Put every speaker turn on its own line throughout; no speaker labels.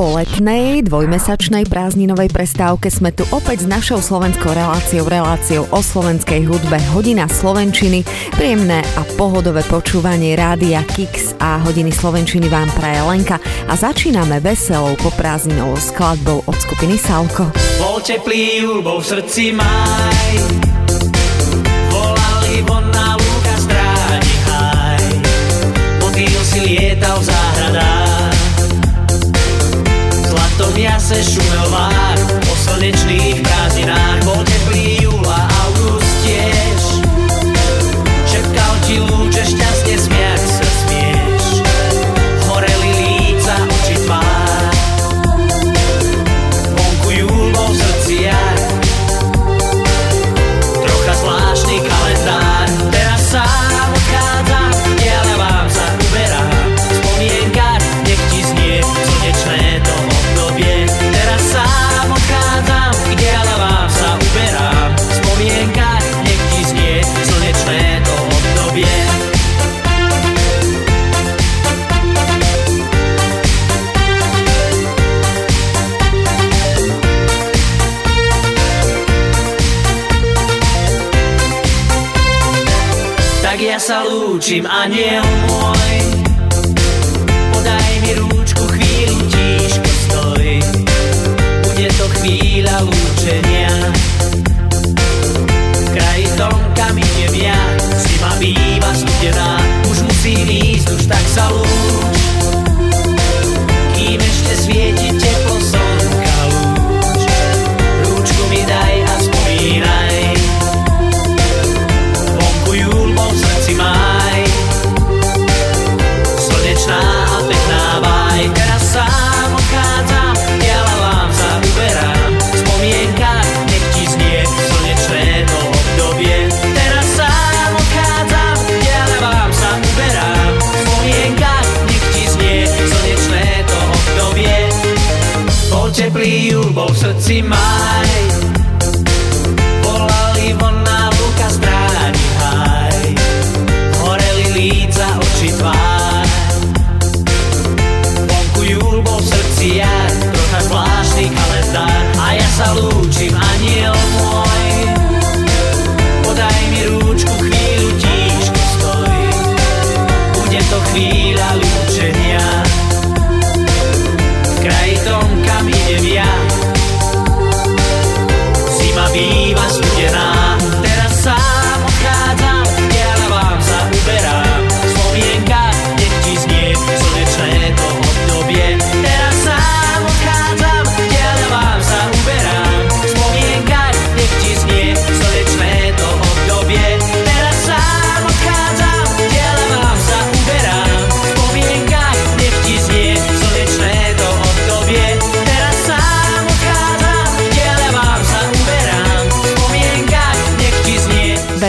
Po letnej dvojmesačnej prázdninovej prestávke sme tu opäť s našou slovenskou reláciou, reláciou o slovenskej hudbe Hodina Slovenčiny. Príjemné a pohodové počúvanie rádia Kix a Hodiny Slovenčiny vám praje Lenka a začíname veselou poprázdninovou skladbou od skupiny Salko.
Bol teplý júlbou v srdci maj Volali von na lúka stráni haj Motýl si lietal v Zlatom jase šumel vár Po slnečných prázdninách Bol teplý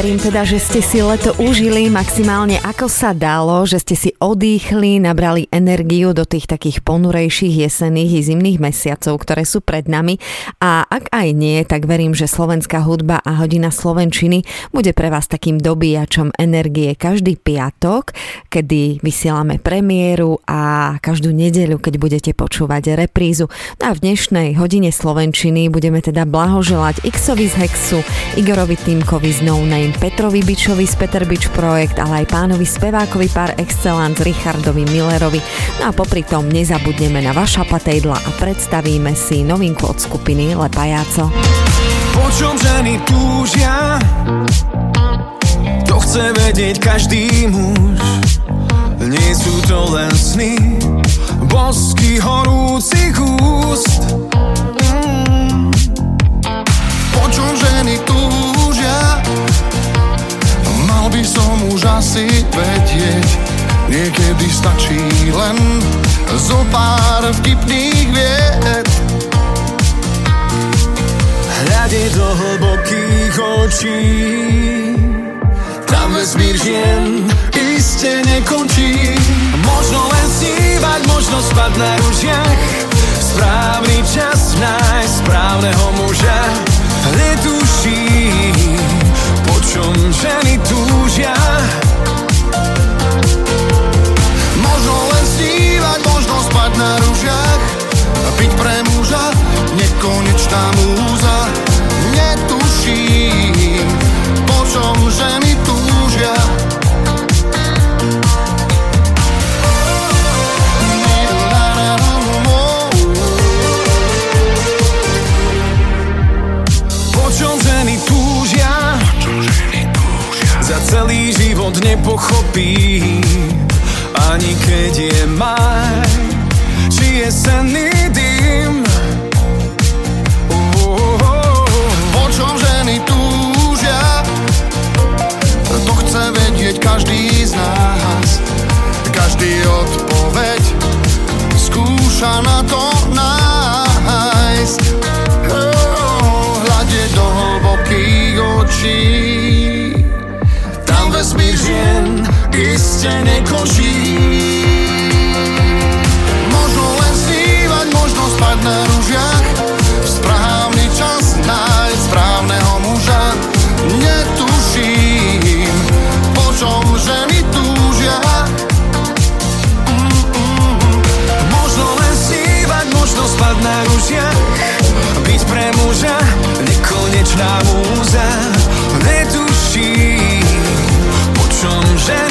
Verím teda, že ste si leto užili maximálne ako sa dalo, že ste si odýchli, nabrali energiu do tých takých ponurejších jesenných i zimných mesiacov, ktoré sú pred nami. A ak aj nie, tak verím, že slovenská hudba a hodina slovenčiny bude pre vás takým dobíjačom energie každý piatok, kedy vysielame premiéru a každú nedeľu, keď budete počúvať reprízu. No a v dnešnej hodine slovenčiny budeme teda blahoželať Xovi z Hexu, Igorovi Týmkovi z No Name, Petrovi Bičovi z Peter Bič Projekt, ale aj pánovi spevákovi par excellence Richardovi Millerovi. No a popri tom nezabudneme na Vaša Patejdla a predstavíme si novinku od skupiny Lepajáco.
Po čom ženy túžia To chce vedieť každý muž Nie sú to len sny Bosky horúcich úst Mm. Po čom ženy túžia Mal by som už asi vedieť, niekedy stačí len zo pár vtipných vied. Hľade do hlbokých očí, tam vesmír žien iste nekončí. Možno len snívať, možno spať na ružiach, správny čas nájsť správneho muža, netuším čom ženy túžia.
Možno len snívať, možno spať na ružiach a byť pre muža nekonečná múza. Netuším, po čom ženy
nepochopí, ani keď je maj, či jesenný dym. Oh, oh, oh.
Po čom ženy túžia, to chce vedieť každý z nás. Každý odpoveď skúša na to nájsť. Hľadieť do hlbokých očí. Iste nekončí. Možno len snívať, možno spať na ružiach V správny čas nájsť správneho muža. Netuším, po čom ženy túžia.
Možno len snívať, možno spať na ružiach Byť pre muža nekonečná múza. Netuší, po čom ženy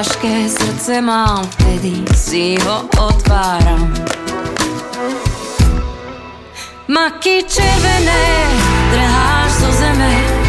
ťažké srdce mám, vtedy si ho otváram. Maky červené, trháš zo zeme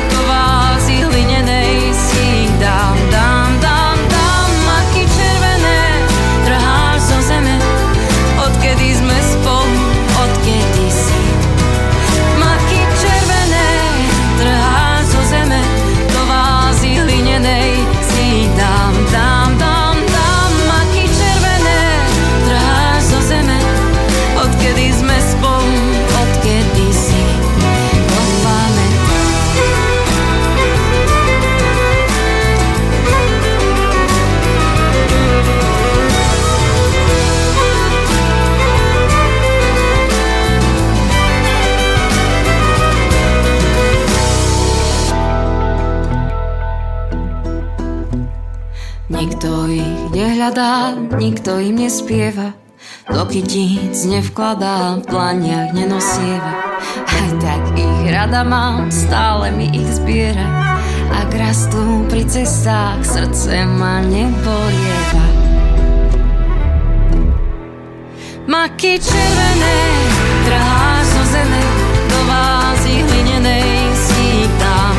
ich nehľadá, nikto im nespieva. Do kytíc nevkladá, v planiach nenosieva. Aj tak ich rada mám, stále mi ich zbiera. Ak rastú pri cestách, srdce ma nebolieva Maky červené, trháš zo zeme Do vázy hlinenej si ich dám,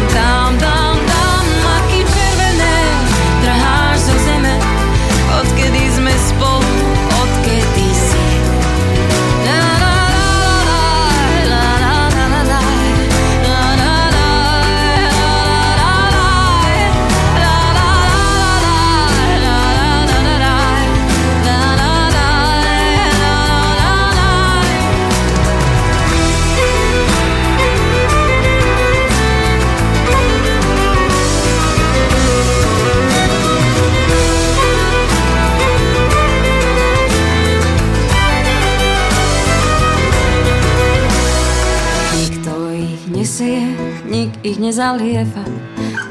ich nezalieva.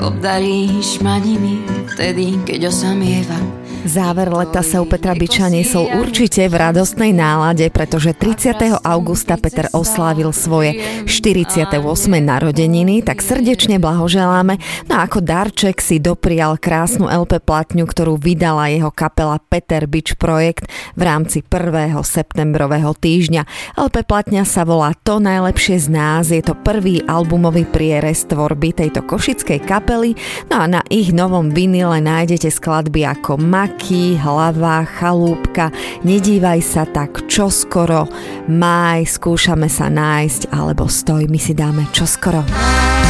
Obdaríš ma nimi vtedy, keď osamieva
Záver leta sa u Petra Biča nesol určite v radostnej nálade, pretože 30. augusta Peter oslávil svoje 48. narodeniny, tak srdečne blahoželáme. No a ako darček si doprial krásnu LP platňu, ktorú vydala jeho kapela Peter Bič Projekt v rámci 1. septembrového týždňa. LP platňa sa volá To najlepšie z nás, je to prvý albumový prierez tvorby tejto košickej kapely, no a na ich novom vinile nájdete skladby ako Maky, Hlava, Chalúbka, Nedívaj sa tak čoskoro, Maj, skúšame sa nájsť, alebo Stoj, my si dáme čoskoro.
Mám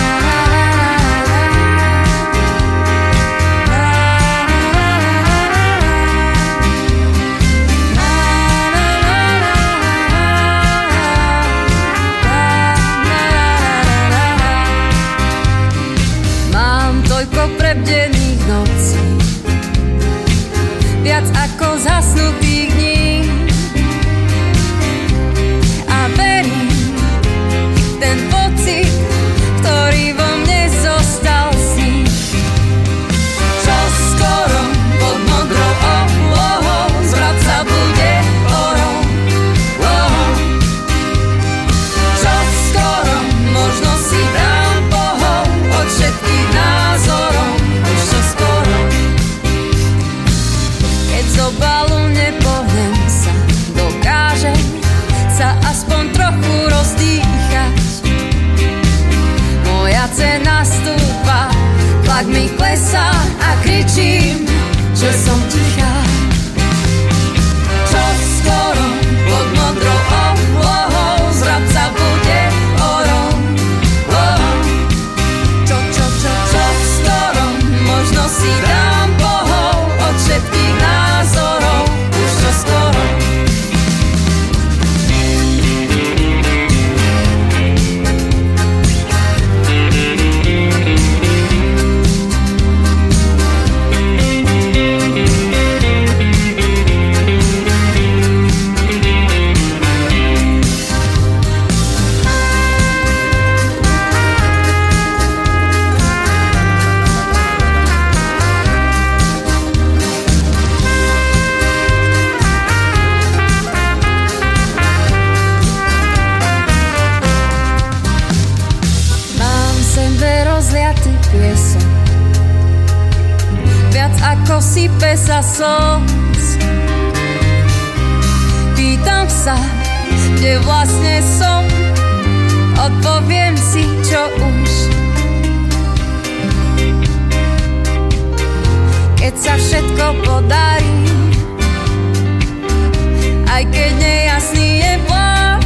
rozsype sa slz. Pýtam sa, kde vlastne som, odpoviem si, čo už. Keď sa všetko podarí, aj keď nejasný je plán,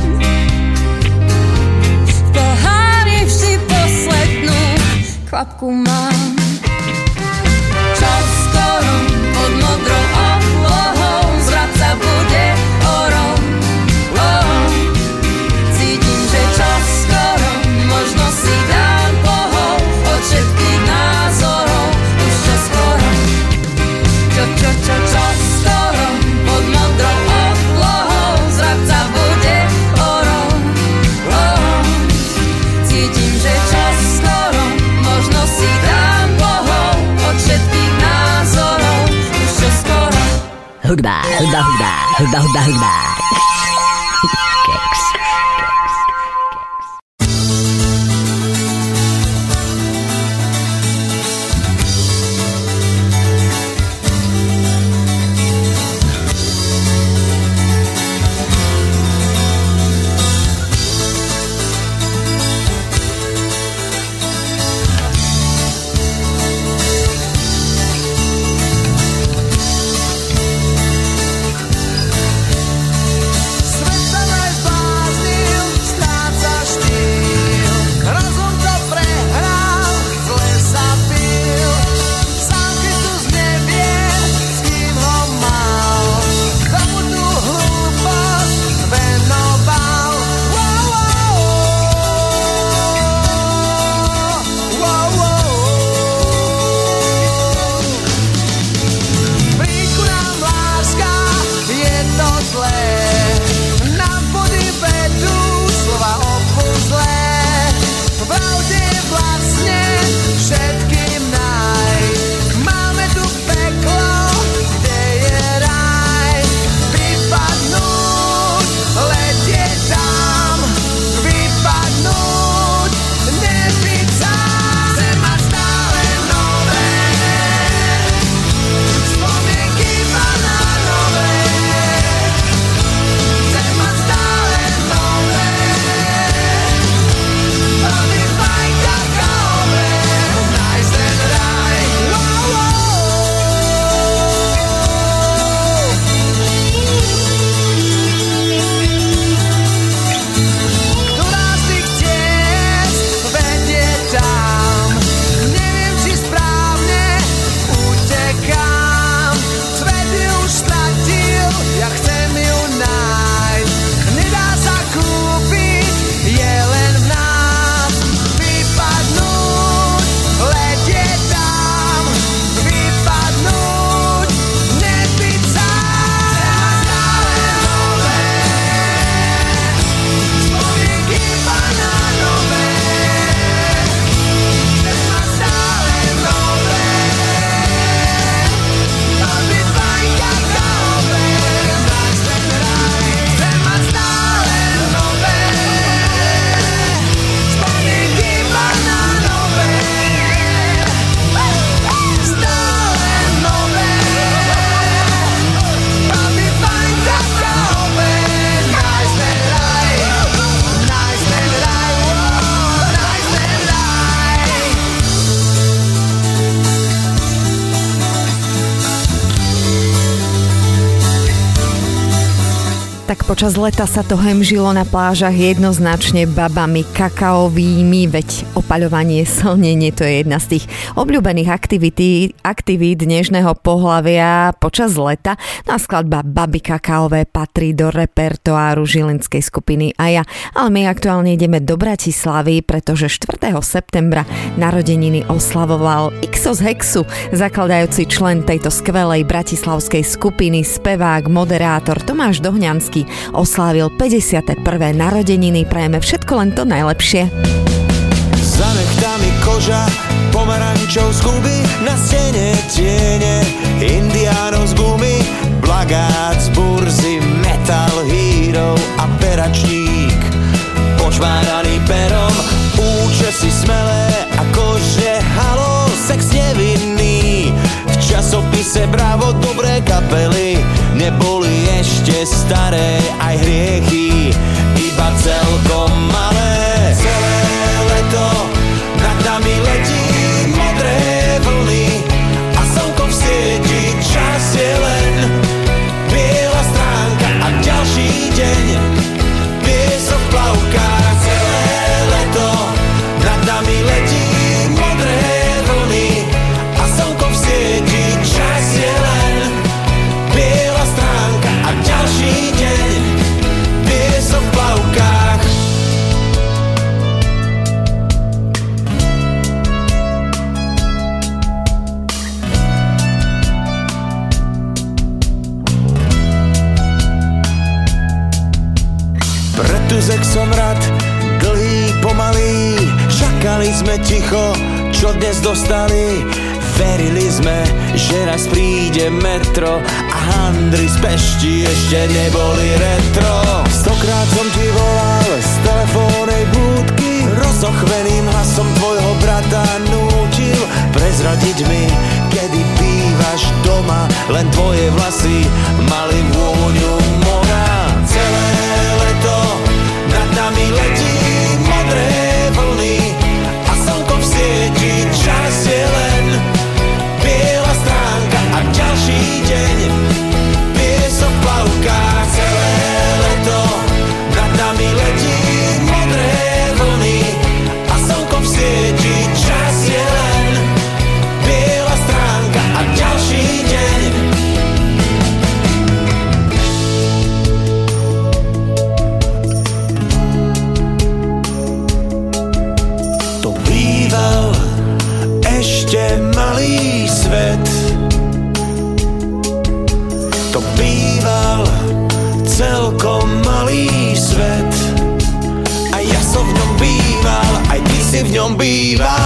v pohári vždy poslednú kvapku mám.
Hudba, hudba, hudba, hudba, hudba, hudba.
Počas leta sa to hemžilo na plážach jednoznačne babami kakaovými, veď opaľovanie, slnenie to je jedna z tých obľúbených aktivití, aktivít dnešného pohlavia počas leta. No a skladba Baby kakaové patrí do repertoáru žilinskej skupiny Aja. Ale my aktuálne ideme do Bratislavy, pretože 4. septembra narodeniny oslavoval Ixos Hexu, zakladajúci člen tejto skvelej bratislavskej skupiny, spevák, moderátor Tomáš Dohňanský oslávil 51. narodeniny. Prajeme všetko len to najlepšie.
Za nechtami koža, pomarančov z huby, na stene tiene, indiánov z gumy, plagát z burzy, metal hero a peračník. Počmáraný perom, srdce bravo, dobré kapely Neboli ešte staré aj hriechy Iba celkom malé. Verili sme, že raz príde metro A handry z pešti ešte neboli retro. Stokrát som ti volal z telefónej búdky Rozochveným hlasom tvojho brata nútil Prezradiť mi, kedy bývaš doma Len tvoje vlasy mali vôňu mora. Celé leto nad nami letí Viva.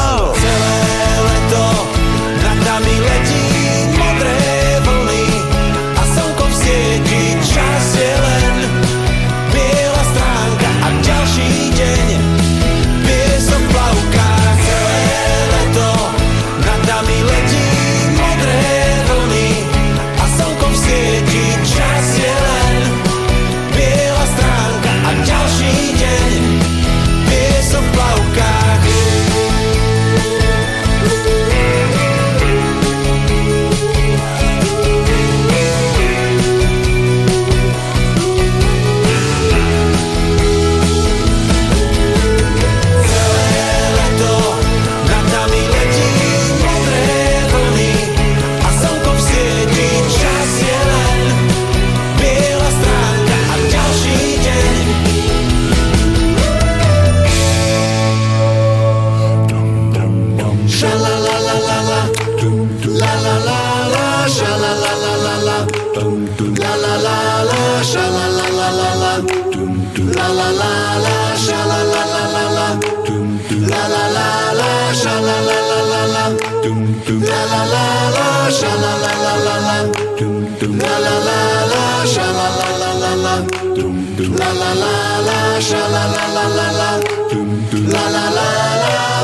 Doom, doom. La la la la, sha la la la la la. Doom, doom. La la la la, sha la la la la la. Doom, doom. La la la la.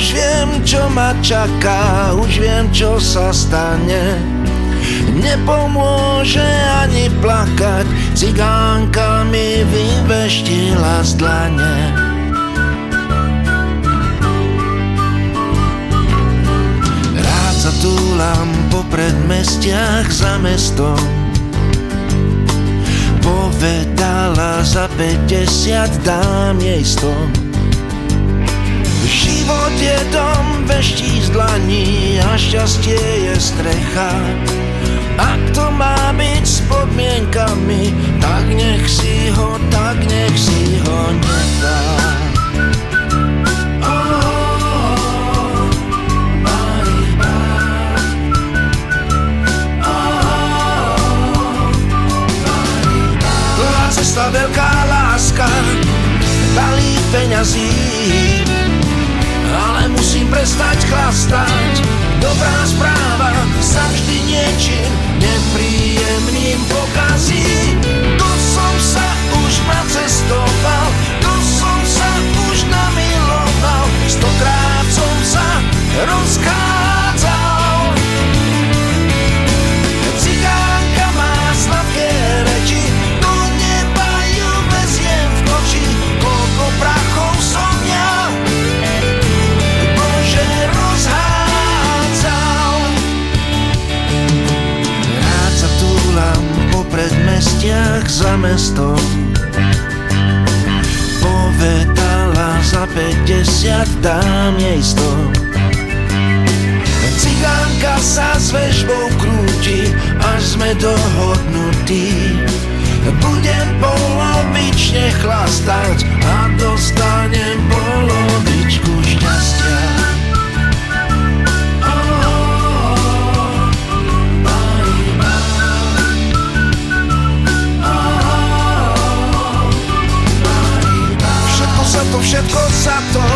Už
viem, čo ma čaká, už viem, čo sa stane. Nepomôže ani plakať, cigánka mi vyveštila z dlane. Rád sa túlam po predmestiach za mestom. Povedala za 50 dám jej 100 Život je dom, veští z dlaní a šťastie je strecha Ak to má byť s podmienkami, tak nech si ho, tak nech si ho Dlhá cesta, veľká láska, balí peňazí prestať chlastať. Dobrá správa sa vždy niečím nepríjemným pokazí. Tu som sa už nacestoval, tu som sa už namiloval, stokrát som sa rozchádzal. Predmestiach za mestom Povedala za 50 dám jej 100 Cigánka sa s vežbou krúti, až sme dohodnutí. Budem polovične chlastať a dostanem polovičku šťastia. Sa to, všetko sa to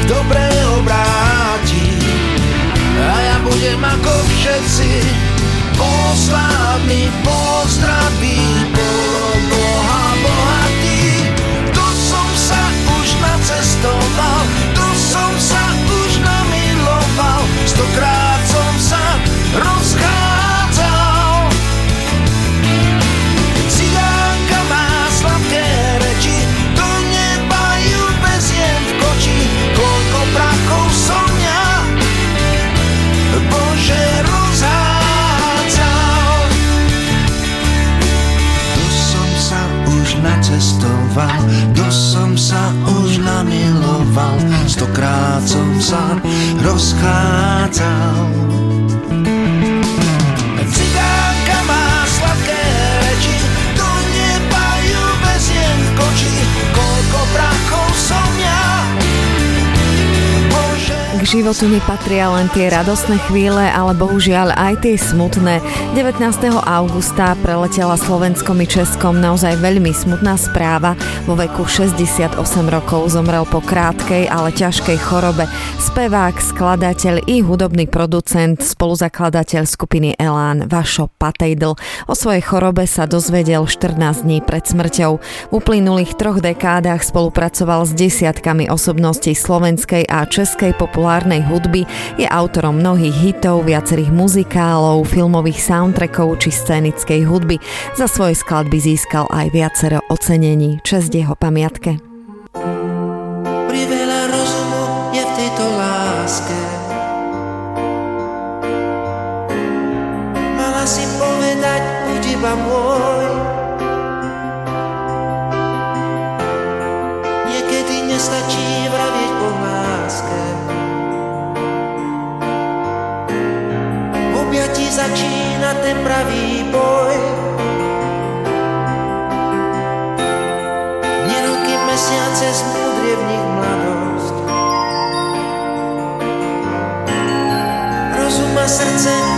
v dobre obráti. A ja budem ako všetci Poslávny pozdraví už nacestoval Tu som sa už namiloval Stokrát som sa rozchádzal
K životu nepatria len tie radostné chvíle, ale bohužiaľ aj tie smutné. 19. augusta preletela Slovenskom i Českom naozaj veľmi smutná správa. Vo veku 68 rokov zomrel po krátkej, ale ťažkej chorobe. Spevák, skladateľ i hudobný producent, spoluzakladateľ skupiny Elán Vašo Patejdl. O svojej chorobe sa dozvedel 14 dní pred smrťou. V uplynulých troch dekádach spolupracoval s desiatkami osobností slovenskej a českej populárnej hudby, je autorom mnohých hitov, viacerých muzikálov, filmových soundtrackov či scénickej hudby. Za svoje skladby získal aj viacero ocenení. Čest jeho pamiatke.
Priveľa ten pravý boj. Dni, roky, mesiace smúdrie v nich mladosť Rozum a srdce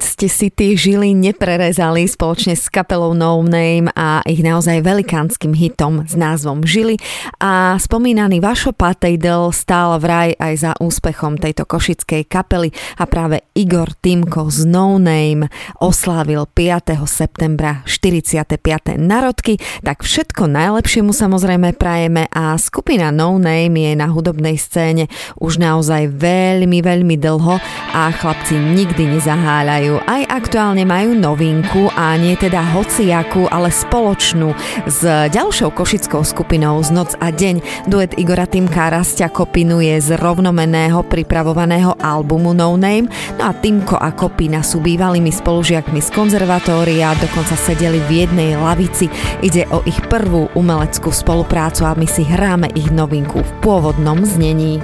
ste si tie žily neprerezali spoločne s kapelou No Name a ich naozaj velikánskym hitom s názvom Žily a spomínaný Vašo Patejdel stál vraj aj za úspechom tejto košickej kapely a práve Igor Timko z No Name oslávil 5. septembra 45. narodky, tak všetko najlepšie mu samozrejme prajeme a skupina No Name je na hudobnej scéne už naozaj veľmi, veľmi dlho a chlapci nikdy nezaháli chváľajú. Aj aktuálne majú novinku a nie teda hociakú, ale spoločnú s ďalšou košickou skupinou z Noc a deň. Duet Igora Timkára Rastia Kopinu je z rovnomeného pripravovaného albumu No Name. No a Timko a Kopina sú bývalými spolužiakmi z konzervatória, dokonca sedeli v jednej lavici. Ide o ich prvú umeleckú spoluprácu a my si hráme ich novinku v pôvodnom znení.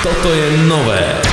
Toto je nové.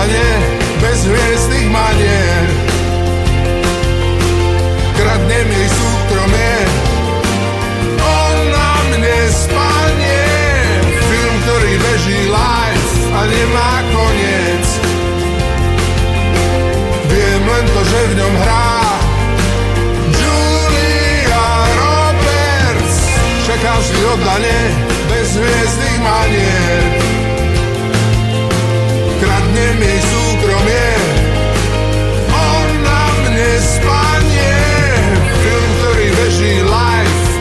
Oddanie, bez hviezdnych manier. Kradnem jej súkromie, ona mne spanie. Film, ktorý beží live a nemá koniec. Viem len to, že v ňom hrá Julia Roberts. Čaká vždy oddanie, bez hviezdnych manier.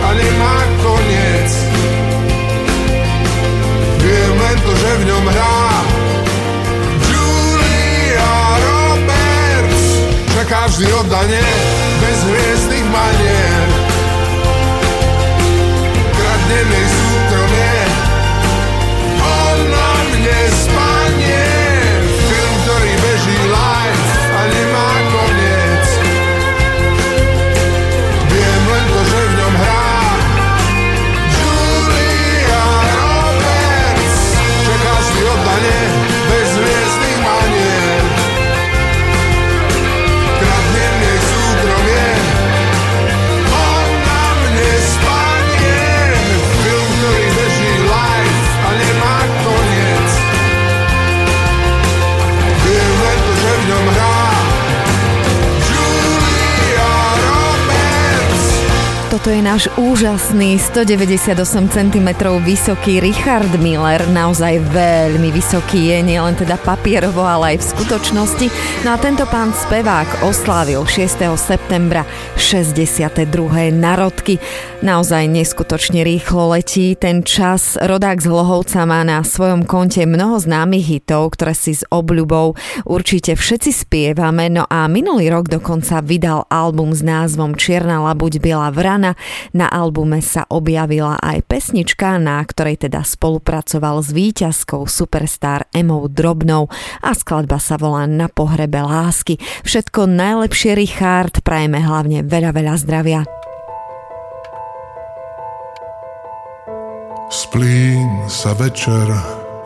A nemá koniec. Viem len to, že v ňom hrá Julia Roberts. Čaká vždy oddanie, bez hviezdnych manier.
Toto je náš úžasný 198 cm vysoký Richard Miller, naozaj veľmi vysoký je, nielen teda papierovo, ale aj v skutočnosti. No a tento pán spevák oslávil 6. septembra 62. narodky. Naozaj neskutočne rýchlo letí ten čas. Rodák z Hlohovca má na svojom konte mnoho známych hitov, ktoré si s obľubou určite všetci spievame. No a minulý rok dokonca vydal album s názvom Čierna labuť biela vrana. Na albume sa objavila aj pesnička, na ktorej teda spolupracoval s víťazkou superstar Emou Drobnou a skladba sa volá Na pohrebe lásky. Všetko najlepšie Richard, prajeme hlavne veľa, veľa zdravia.
Splín sa večer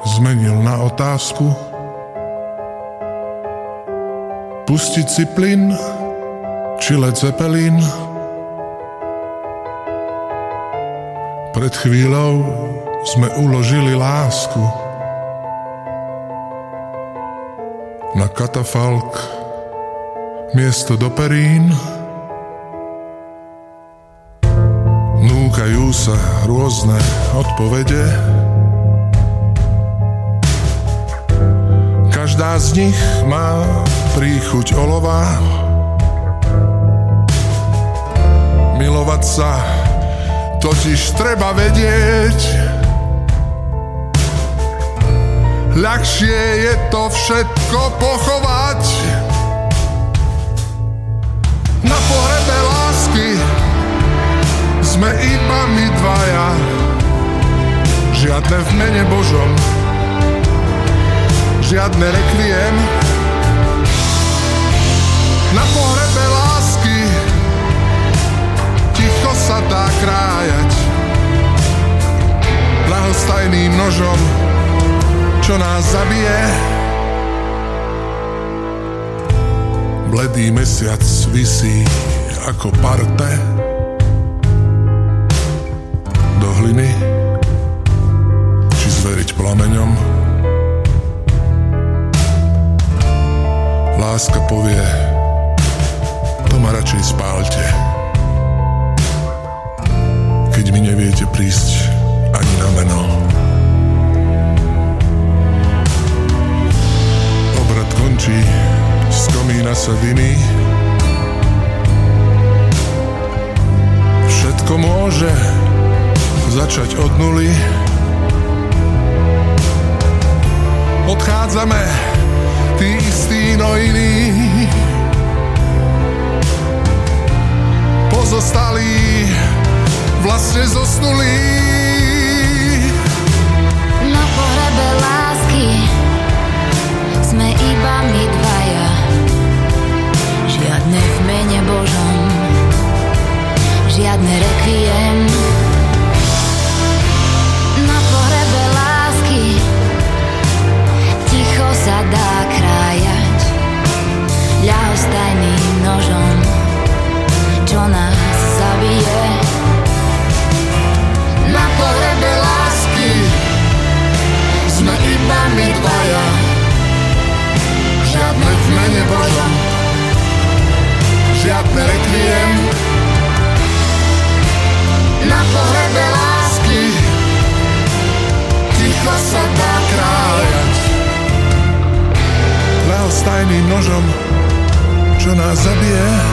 zmenil na otázku Pustiť si plyn či Led Zeppelin Pred chvíľou sme uložili lásku Na katafalk miesto do perín. Núkajú sa rôzne odpovede. Každá z nich má príchuť olova.
Milovať sa totiž treba vedieť. Ľahšie je to všetko pochovať. Na pohrebe lásky sme iba my dvaja. Žiadne v mene Božom, žiadne rekviem. Na pohrebe sa dá krájať ľahostajným nožom, čo nás zabije. Bledý mesiac visí ako parte do hliny, či zveriť plameňom. Láska povie, to ma radšej spálte. Mi neviete prísť ani na meno. Obrad končí, z komína sa dymí. Všetko môže začať od nuly. Odchádzame, tí istí, no iní. Pozostalí vlastne zosnulí.
Na pohrebe lásky sme iba my dvaja. Žiadne v mene Božom, žiadne rekviem. Na pohrebe lásky ticho sa dá krájať ľahostajným nožom, čo nás
iba my dvaja. Žiadne v mene Božom, žiadne rekviem. Na pohrebe lásky ticho sa dá krájať.
Ľahostajným nožom, čo nás zabije.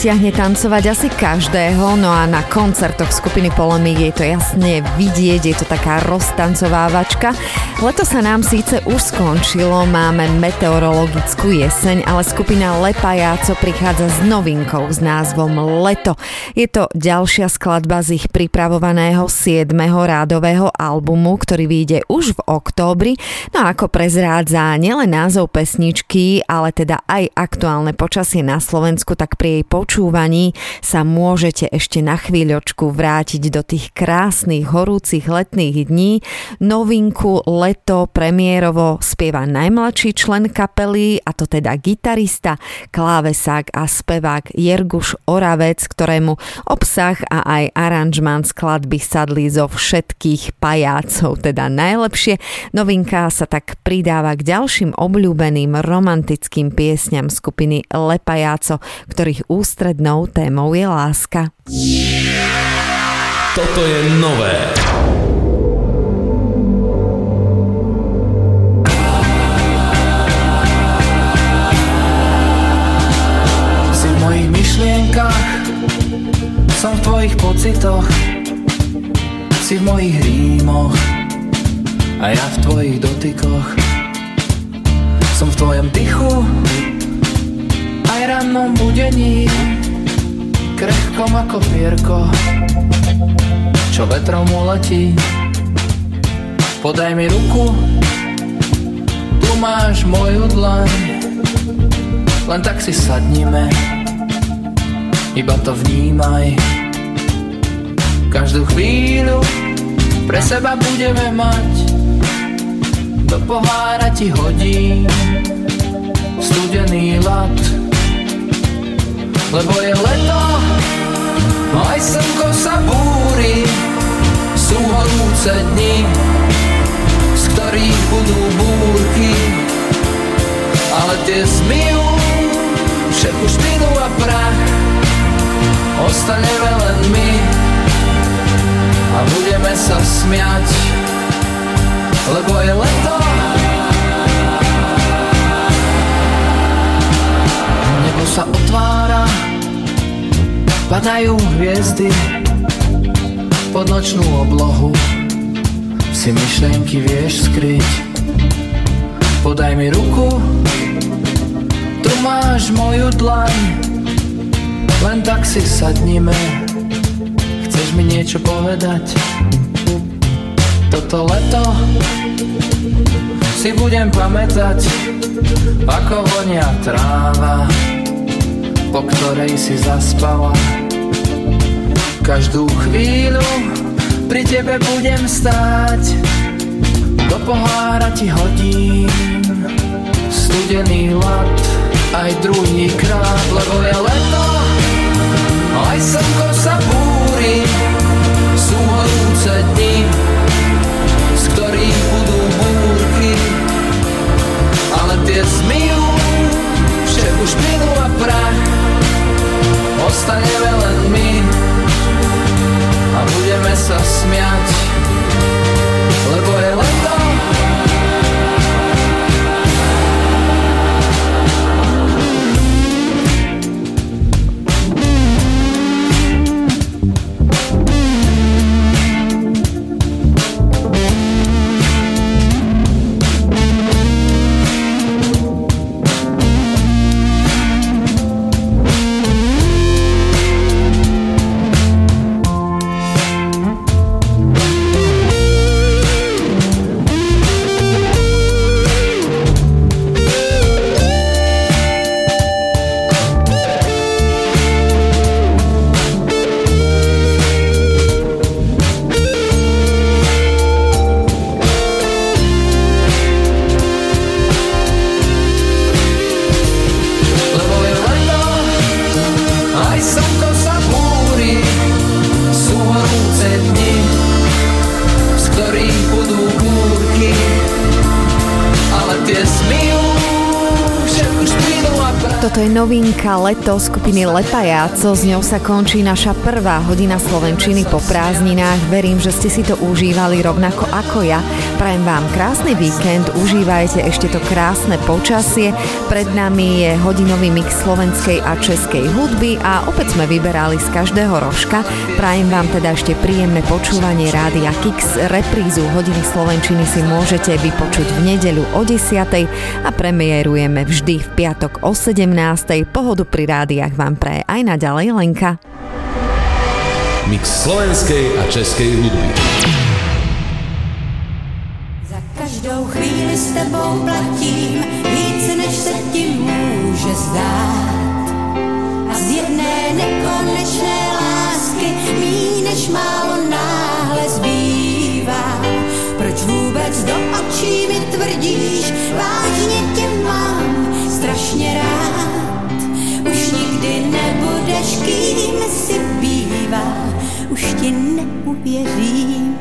Vyťahne tancovať asi každého, no a na koncertoch skupiny Polemik je to jasne vidieť, je to taká roztancovávačka. Leto sa nám síce už skončilo, máme meteorologickú jeseň, ale skupina Lepajáco prichádza s novinkou s názvom Leto. Je to ďalšia skladba z ich pripravovaného 7. rádového albumu, ktorý vyjde už v októbri, no a ako prezrádza nielen názov pesničky, ale teda aj aktuálne počasie na Slovensku, tak pri jej počúvaní sa môžete ešte na chvíľočku vrátiť do tých krásnych horúcich letných dní. Novinku Leto premiérovo spieva najmladší člen kapely, a to teda gitarista, klávesák a spevák Jerguš Oravec, ktorému obsah a aj aranžmán skladby sadli zo všetkých pajácov, teda najlepšie. Novinka sa tak pridáva k ďalším obľúbeným romantickým piesňam skupiny Lepajáco, ktorých ústrednou témou je láska.
Toto je nové.
Si v mojich myšlienkach, som v tvojich pocitoch, si v mojich rímoch a ja v tvojich dotykoch. Som v tvojom dychu, aj rannom budení, krehkom ako pierko, čo vetrom uletí. Podaj mi ruku, tu máš moju dlaň, len tak si sadnime, iba to vnímaj. Každú chvíľu pre seba budeme mať, do pohára ti hodím studený lat. Lebo je leto, aj slnko sa búri, sú horúce dni, z ktorých budú búrky, ale tie zmijú všetku špinu a prach, ostaneme len my a budeme sa smiať, lebo je leto. Nebo sa otvára, padajú hviezdy pod nočnú oblohu. Si myšlienky vieš skryť, podaj mi ruku, tu máš moju dlaň, len tak si sadnime. Chceš mi niečo povedať? Toto leto si budem pamätať, ako vonia tráva, po ktorej si zaspala. Každú chvíľu pri tebe budem stáť, do pohára ti hodím studený lat, aj druhý krát, lebo je leto, aj slnko sa búri, sú horúce dni, z ktorých budú búrky, ale tie zmijú všetku špinu a prach, ostaneme len my a budeme sa smiať, lebo je leto.
Novinka Leto skupiny Lepajáco. S ňou sa končí naša prvá hodina Slovenčiny po prázdninách. Verím, že ste si to užívali rovnako ako ja. Prajem vám krásny víkend, užívajte ešte to krásne počasie. Pred nami je hodinový mix slovenskej a českej hudby a opäť sme vyberali z každého rožka. Prajem vám teda ešte príjemné počúvanie Rádia Kix. Reprízu hodiny Slovenčiny si môžete vypočuť v nedeľu o 10. a premiérujeme vždy v piatok o 17. Pohodu pri rádiách vám praje aj naďalej Lenka.
Mix slovenskej a českej hudby.
Tvrdíš, vážně tě mám strašně rád. Už nikdy nebudeš, kým si býval, už ti neuvěřím.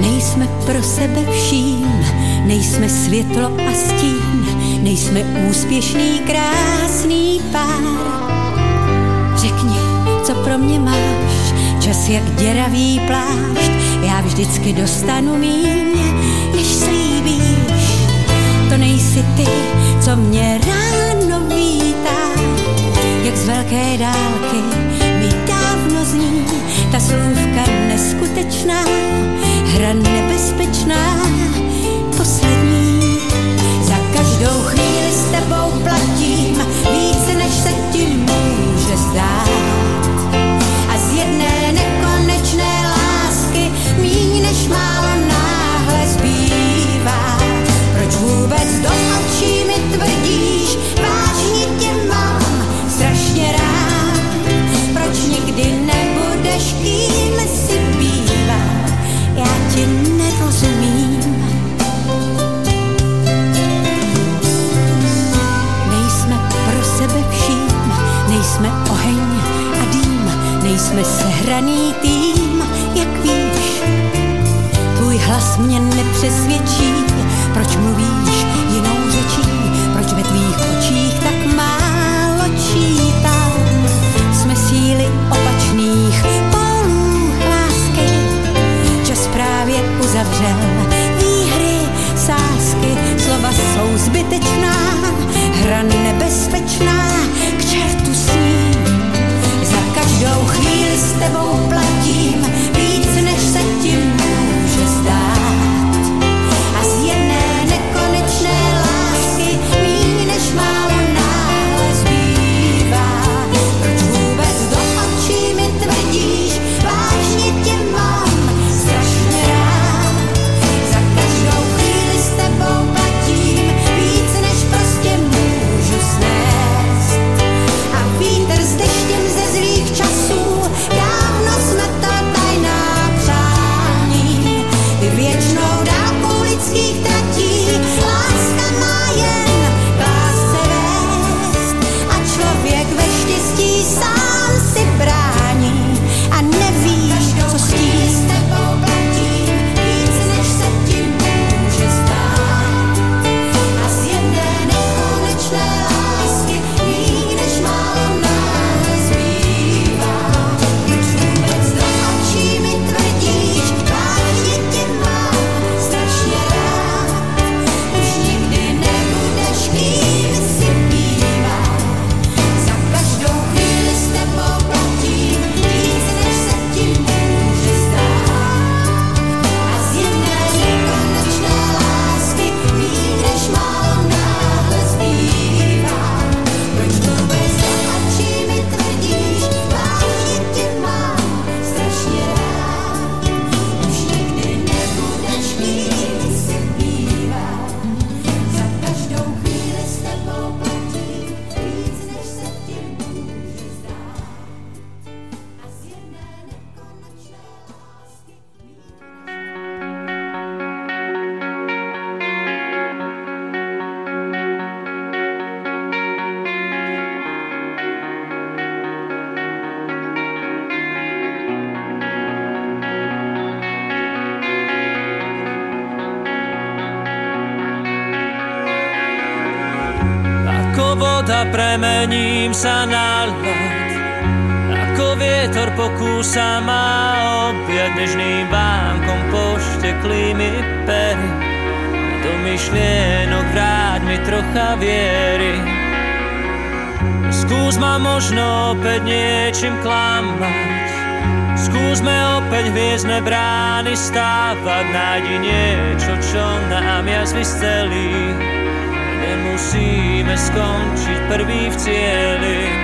Nejsme pro sebe vším, nejsme světlo a stín, nejsme úspěšný, krásný pár. Řekni, co pro mě máš, čas jak děravý plášť, já vždycky dostanu míň, než slíbíš. To nejsi ty, co mě ráno vítá, jak z velké dálky mi dávno zní ta slůvka neskutečná, hra nebezpečná, poslední. Za každou chvíli s tebou platím víc, než se ti může zdát. Než málo náhle zbývá. Proč vůbec do očí mi tvrdíš, vážně tě mám strašně rád. Proč nikdy nebudeš, kým si bývá, já ti nerozumím. Nejsme pro sebe vším, nejsme oheň a dým, nejsme sehraný tým, mě nepřesvědčí, proč mluvíš
voda premením sa na ľad Ako vietor pokúsa ma objať Nežným vánkom pošteklými pery. Do myšlienok vráť mi trocha viery. Skús ma možno opäť niečím klamať. Skúsme opäť hviezdne brány stávať. Nájdi niečo, čo nám jazvy scelí Nemusíme skončiť prvý v cieli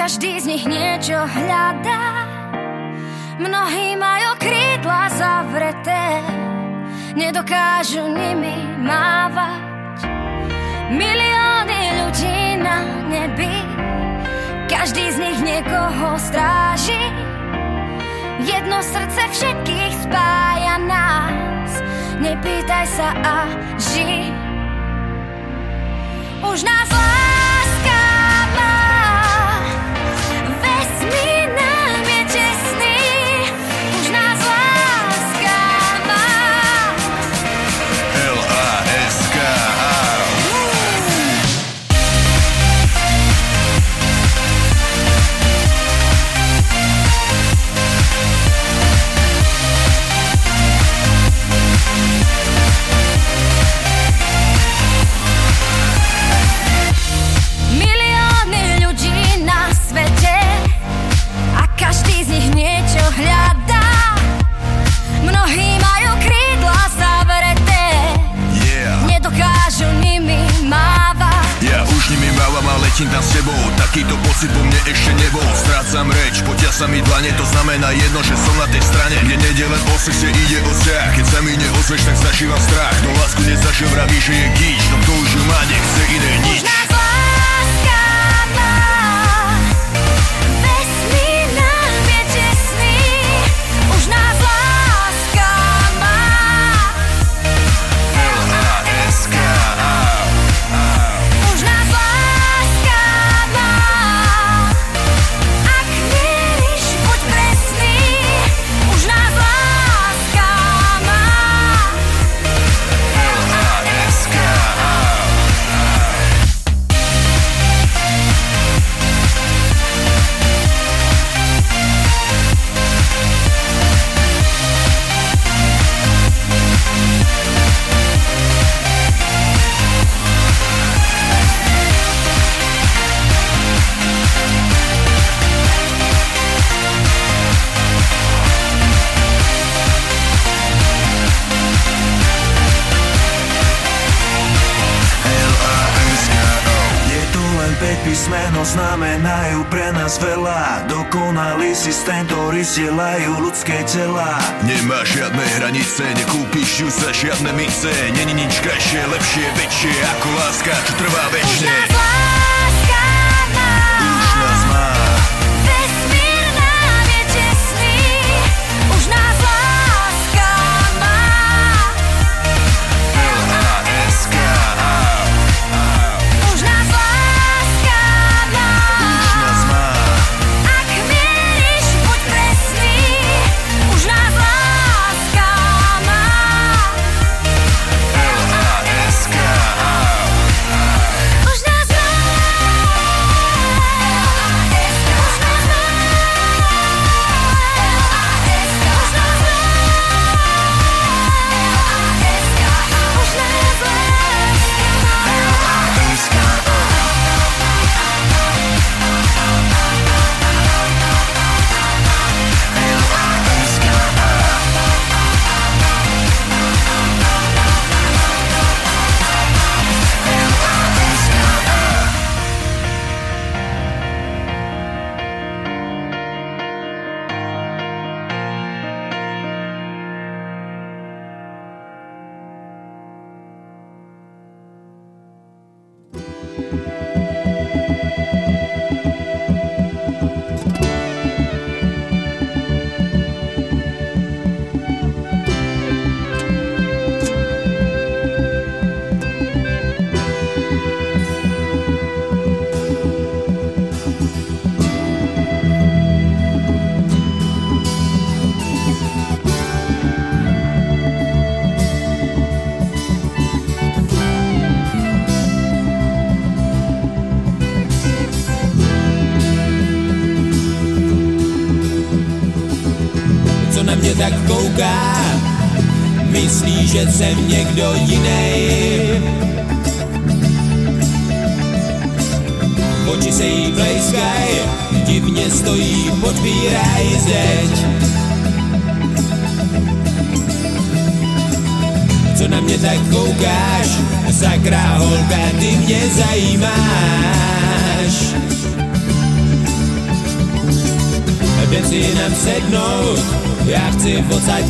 každý
z nich niečo hľadá. Mnohí majú krídla zavreté, nedokážu nimi mávať. Milióny ľudí na nebi, každý z nich niekoho stráži. Jedno srdce všetkých spája nás, nepýtaj sa a ži. Už nás láska
letím tam s tebou Takýto pocit po mne ešte nebol. Strácam reč, potia sa mi dlane To znamená jedno, že som na tej strane. Kde nejde len o sexe, ide o vzťah. Keď sa mi neozveš, tak zažívam strach. No lásku nezažil, vraví, že je gíč No kto už ju má, nechce iné nič
systém, ktorý sielajú ľudské tela.
Nemá žiadne hranice, nekúpiš ju za žiadne mince Není nič krajšie, lepšie, väčšie ako láska, čo trvá väčšine
jsem někdo jiný. Oči se jí blejskaj, divně stojí, podpíraj zeď. Co na mě tak koukáš, sakra holka, ty mě zajímáš. Jdem si nám sednout, já chci odsaď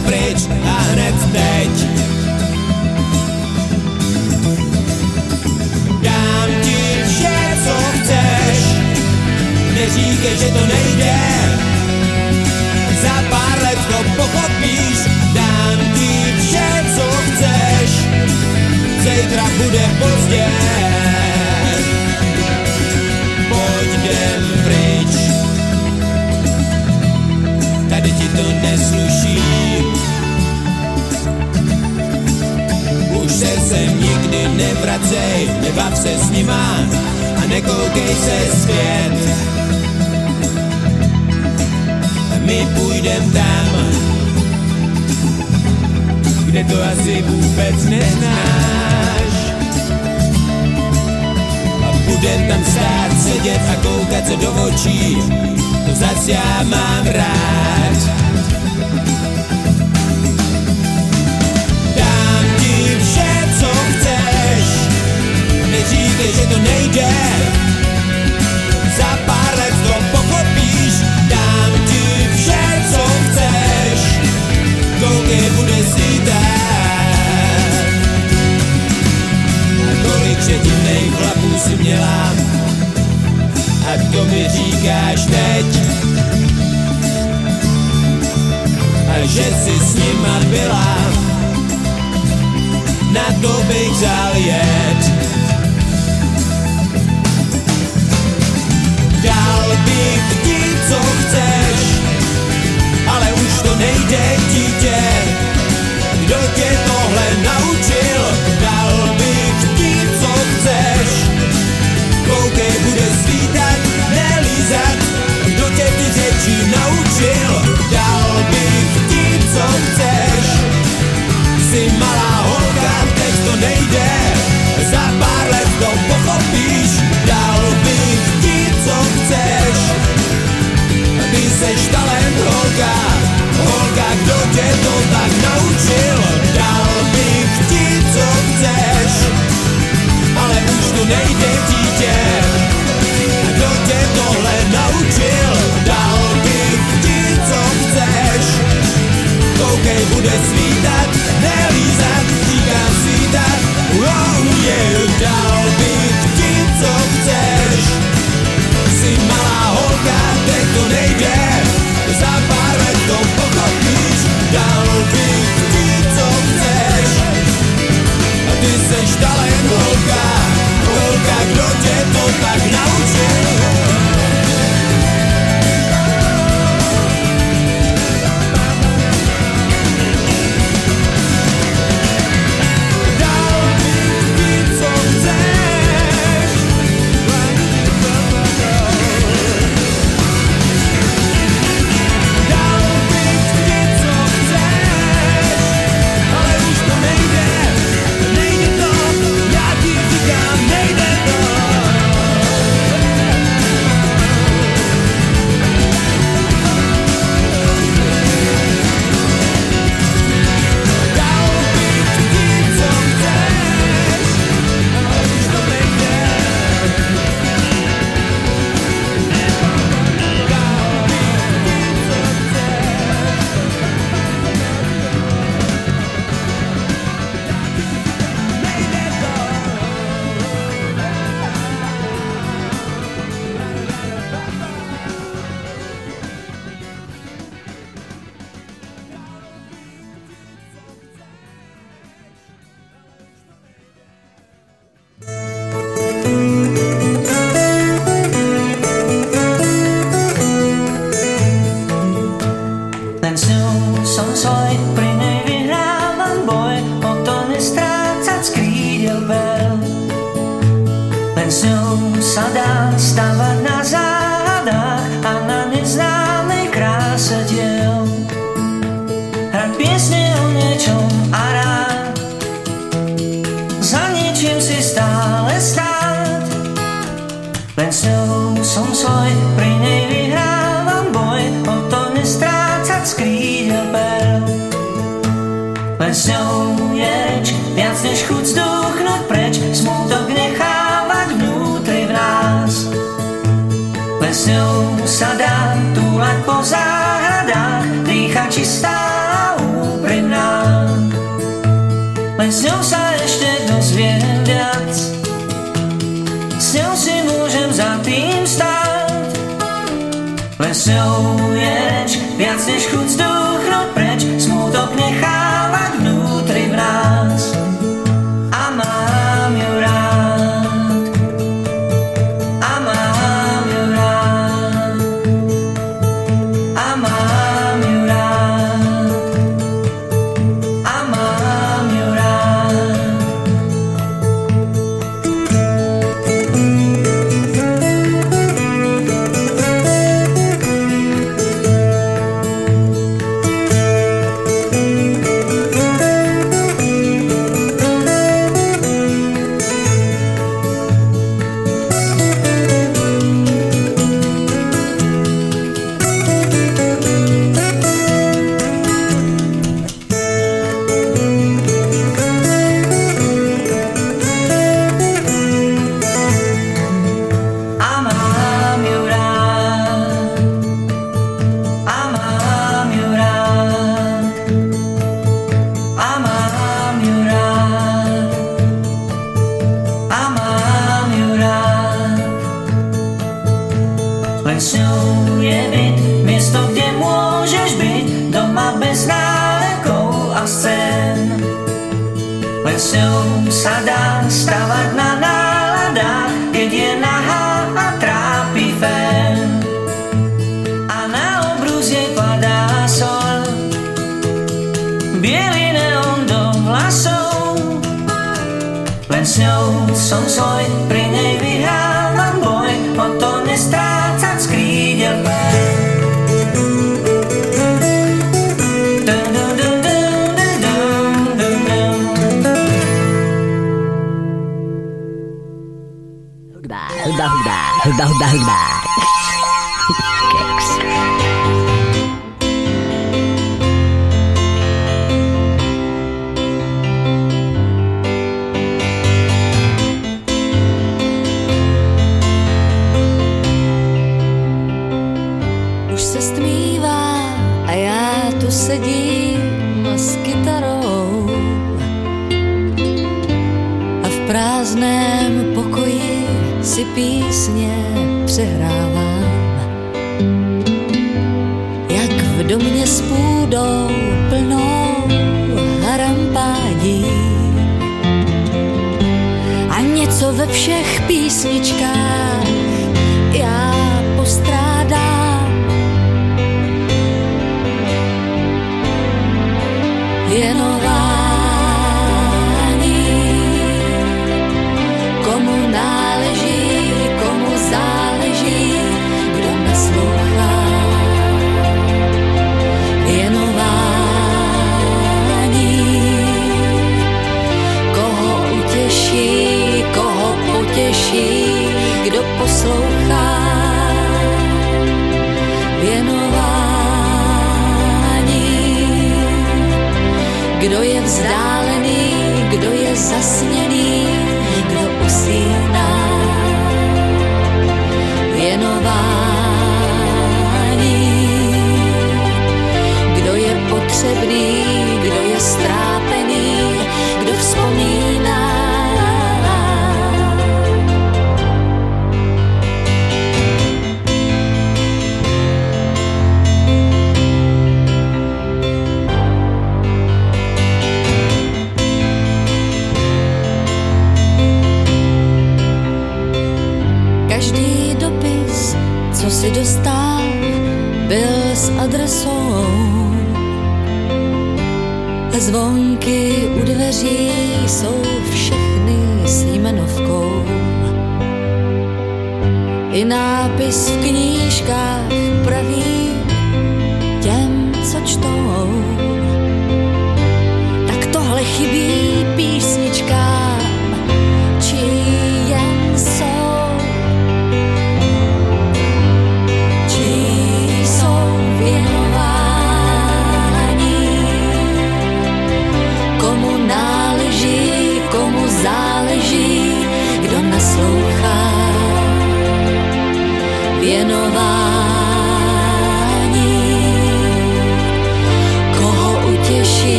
ja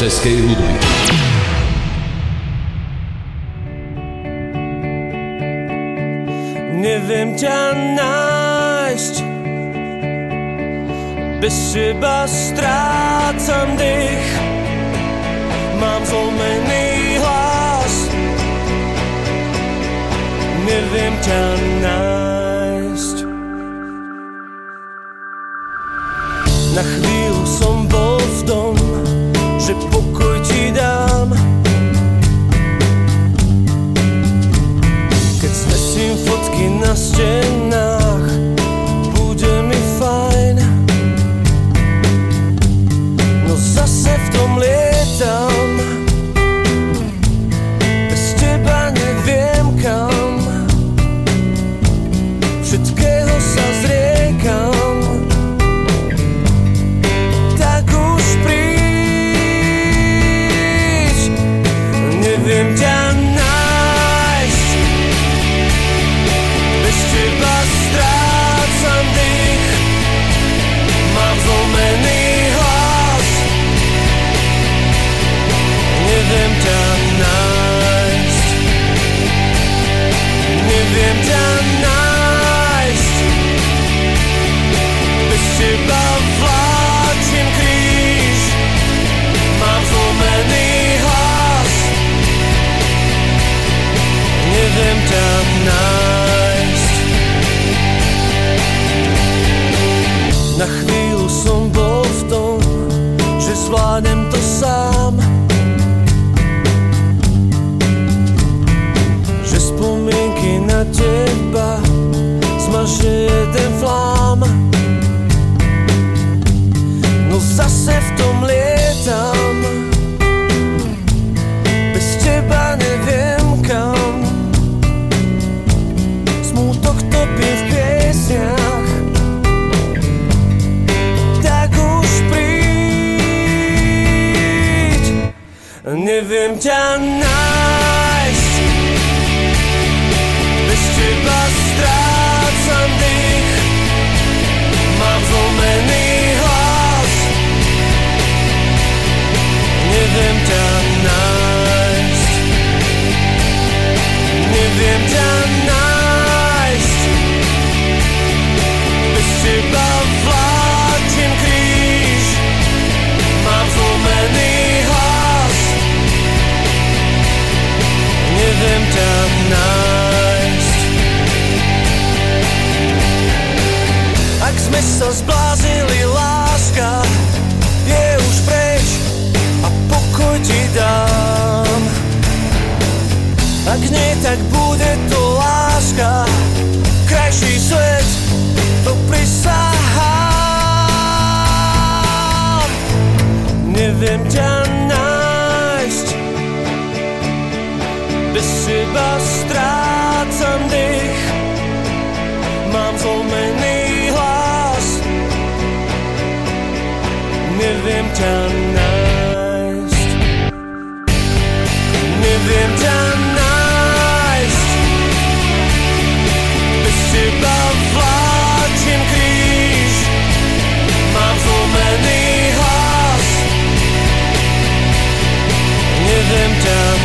творческой Nie
wiem ťa nájsť. Bez teba strácam dých. Mám zlomený hlas. Nie wiem ťa 19 Ak sme sa zbláznili, láska je už preč a pokoj ti dám. Ak nie, tak bude to láska, krajší svet, to prisahám Neviem ťa teba strácam dých. Mám zlomený hlas. Neviem ťa nájsť. Neviem ťa nájsť. Bez teba vláčim kríž. Mám zlomený
hlas. Neviem ťa nájsť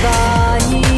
ti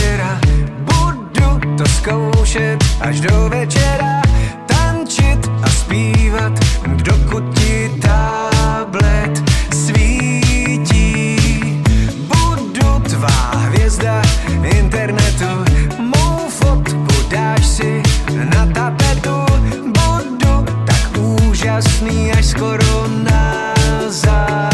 včera Budu to zkoušet až do večera. Tančit a zpívat, dokud ti tablet svítí. Budu tvá hvězda internetu Mou fotku dáš si na tapetu. Budu tak úžasný až skoro na
zá.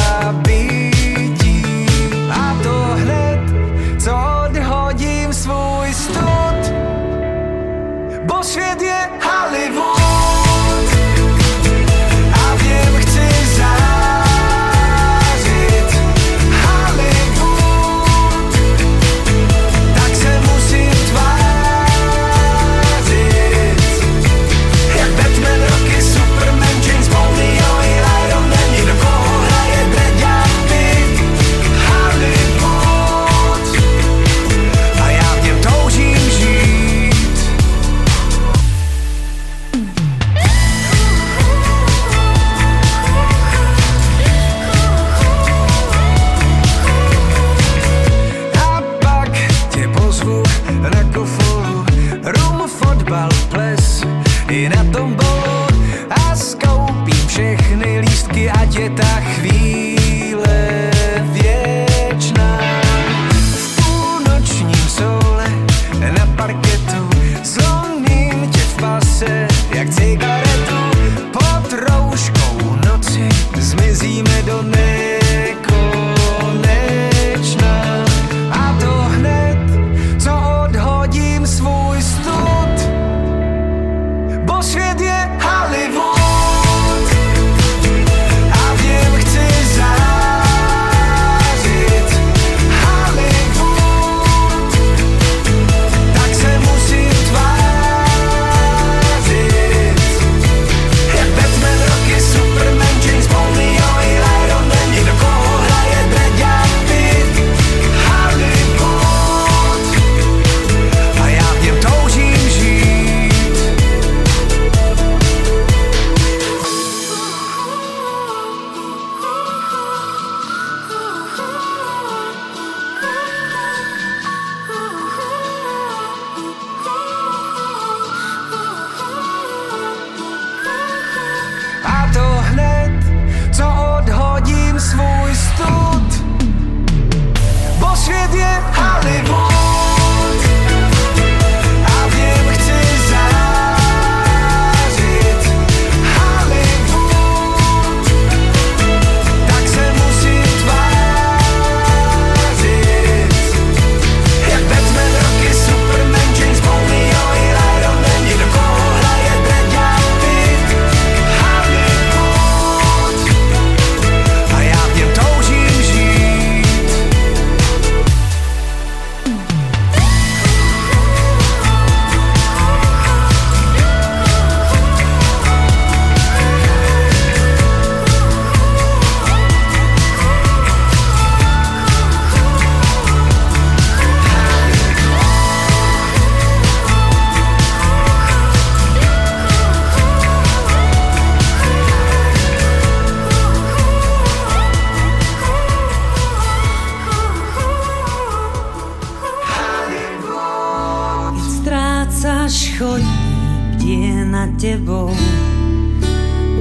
strácaš chodník, kde nad tebou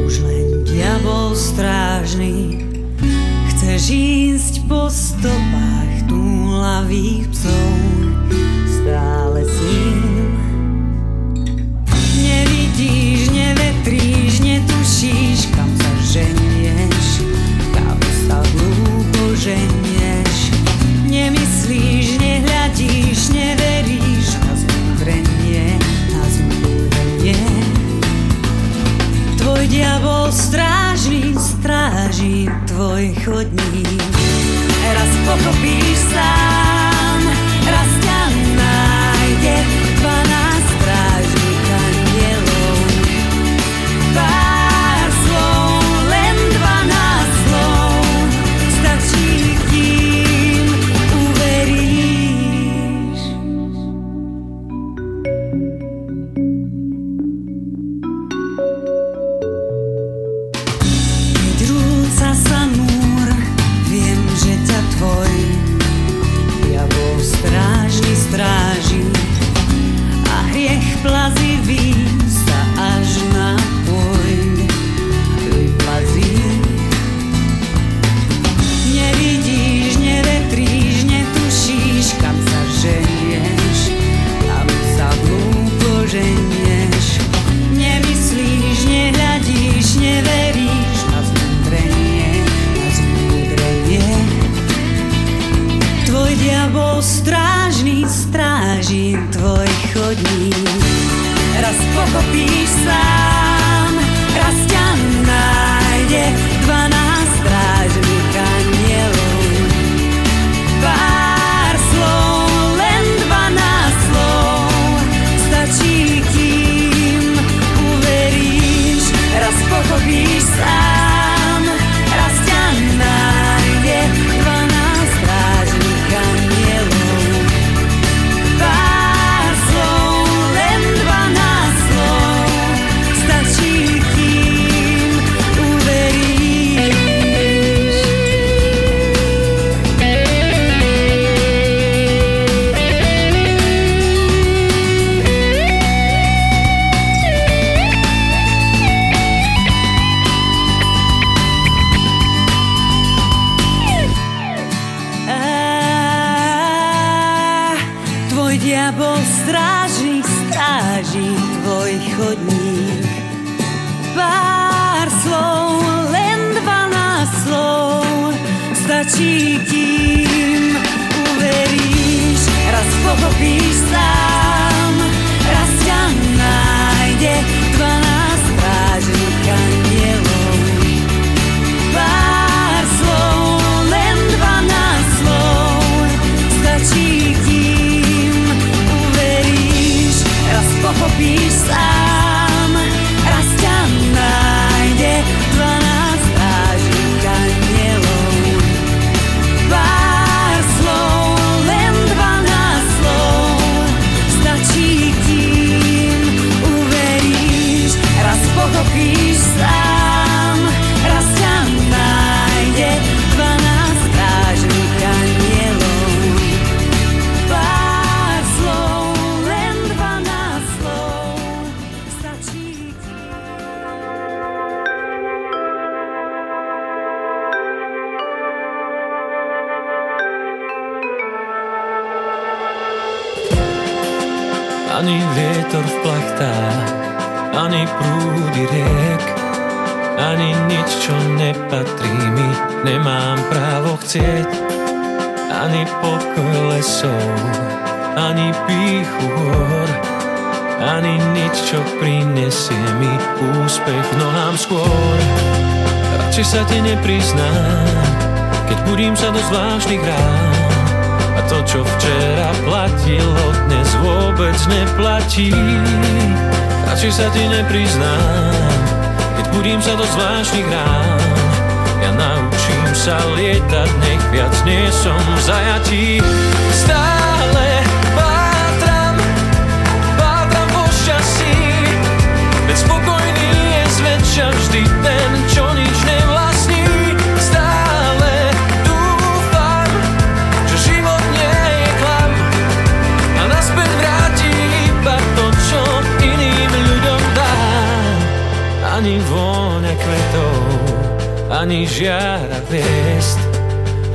už len diabol strážny. Chceš ísť po stopách túlavých psov, stále s ním. Nevidíš, nevetríš, netušíš, kam sa ženieš, kam sa hlúbo ženieš. Tvoj chodník. Raz
vietor v plachtách, ani prúdy riek, ani nič, čo nepatrí mi, nemám právo chcieť. Ani pokoj lesov, ani píchu hor, ani nič, čo prinesie mi úspech nohám skôr. Radšej sa ti nepriznám, keď budím sa do zvláštnych rán. To, čo včera platilo, dnes vôbec neplatí. Radšej sa ti nepriznám, keď budím sa do zvláštnych rán. Ja naučím sa lietať, nech viac nie som v zajatí. Stále pátram, pátram po šťastí, veď spokojný je zväčša vždy ten, Ani vôňa kvetov, ani žiara hviezd,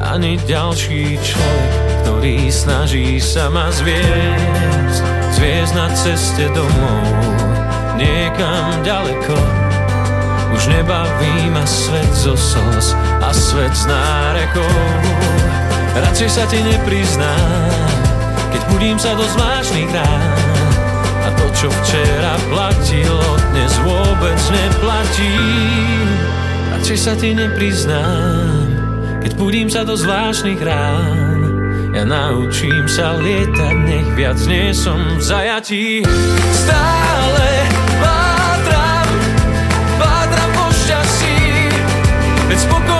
ani ďalší človek, ktorý snaží sa ma zviesť, zviesť na ceste domov, niekam ďaleko. Už nebaví ma svet zo slz a svet s nárekou. Radšej sa ti nepriznám, keď budím sa do zvláštnych rán. A to, čo včera platilo, dnes vôbec neplatí. Radšej sa ti nepriznám, keď budím sa do zvláštnych rán. Ja naučím sa lietať, nech viac nie som v zajatí. Stále pátram, pátram po šťastí, veď spokojný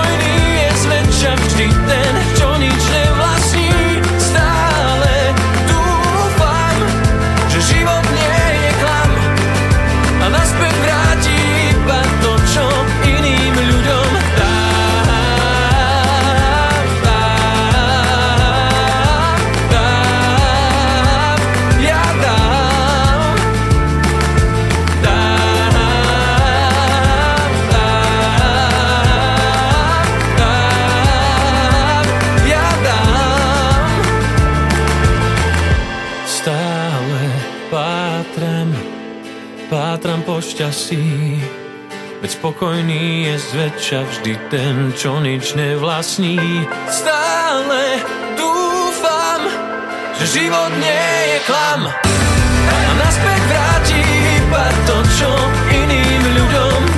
šťastí, veď spokojný je zväčša vždy ten, čo nič nevlastní. Stále dúfam, že život nie je klam a naspäť vráti iba to, čo iným ľuďom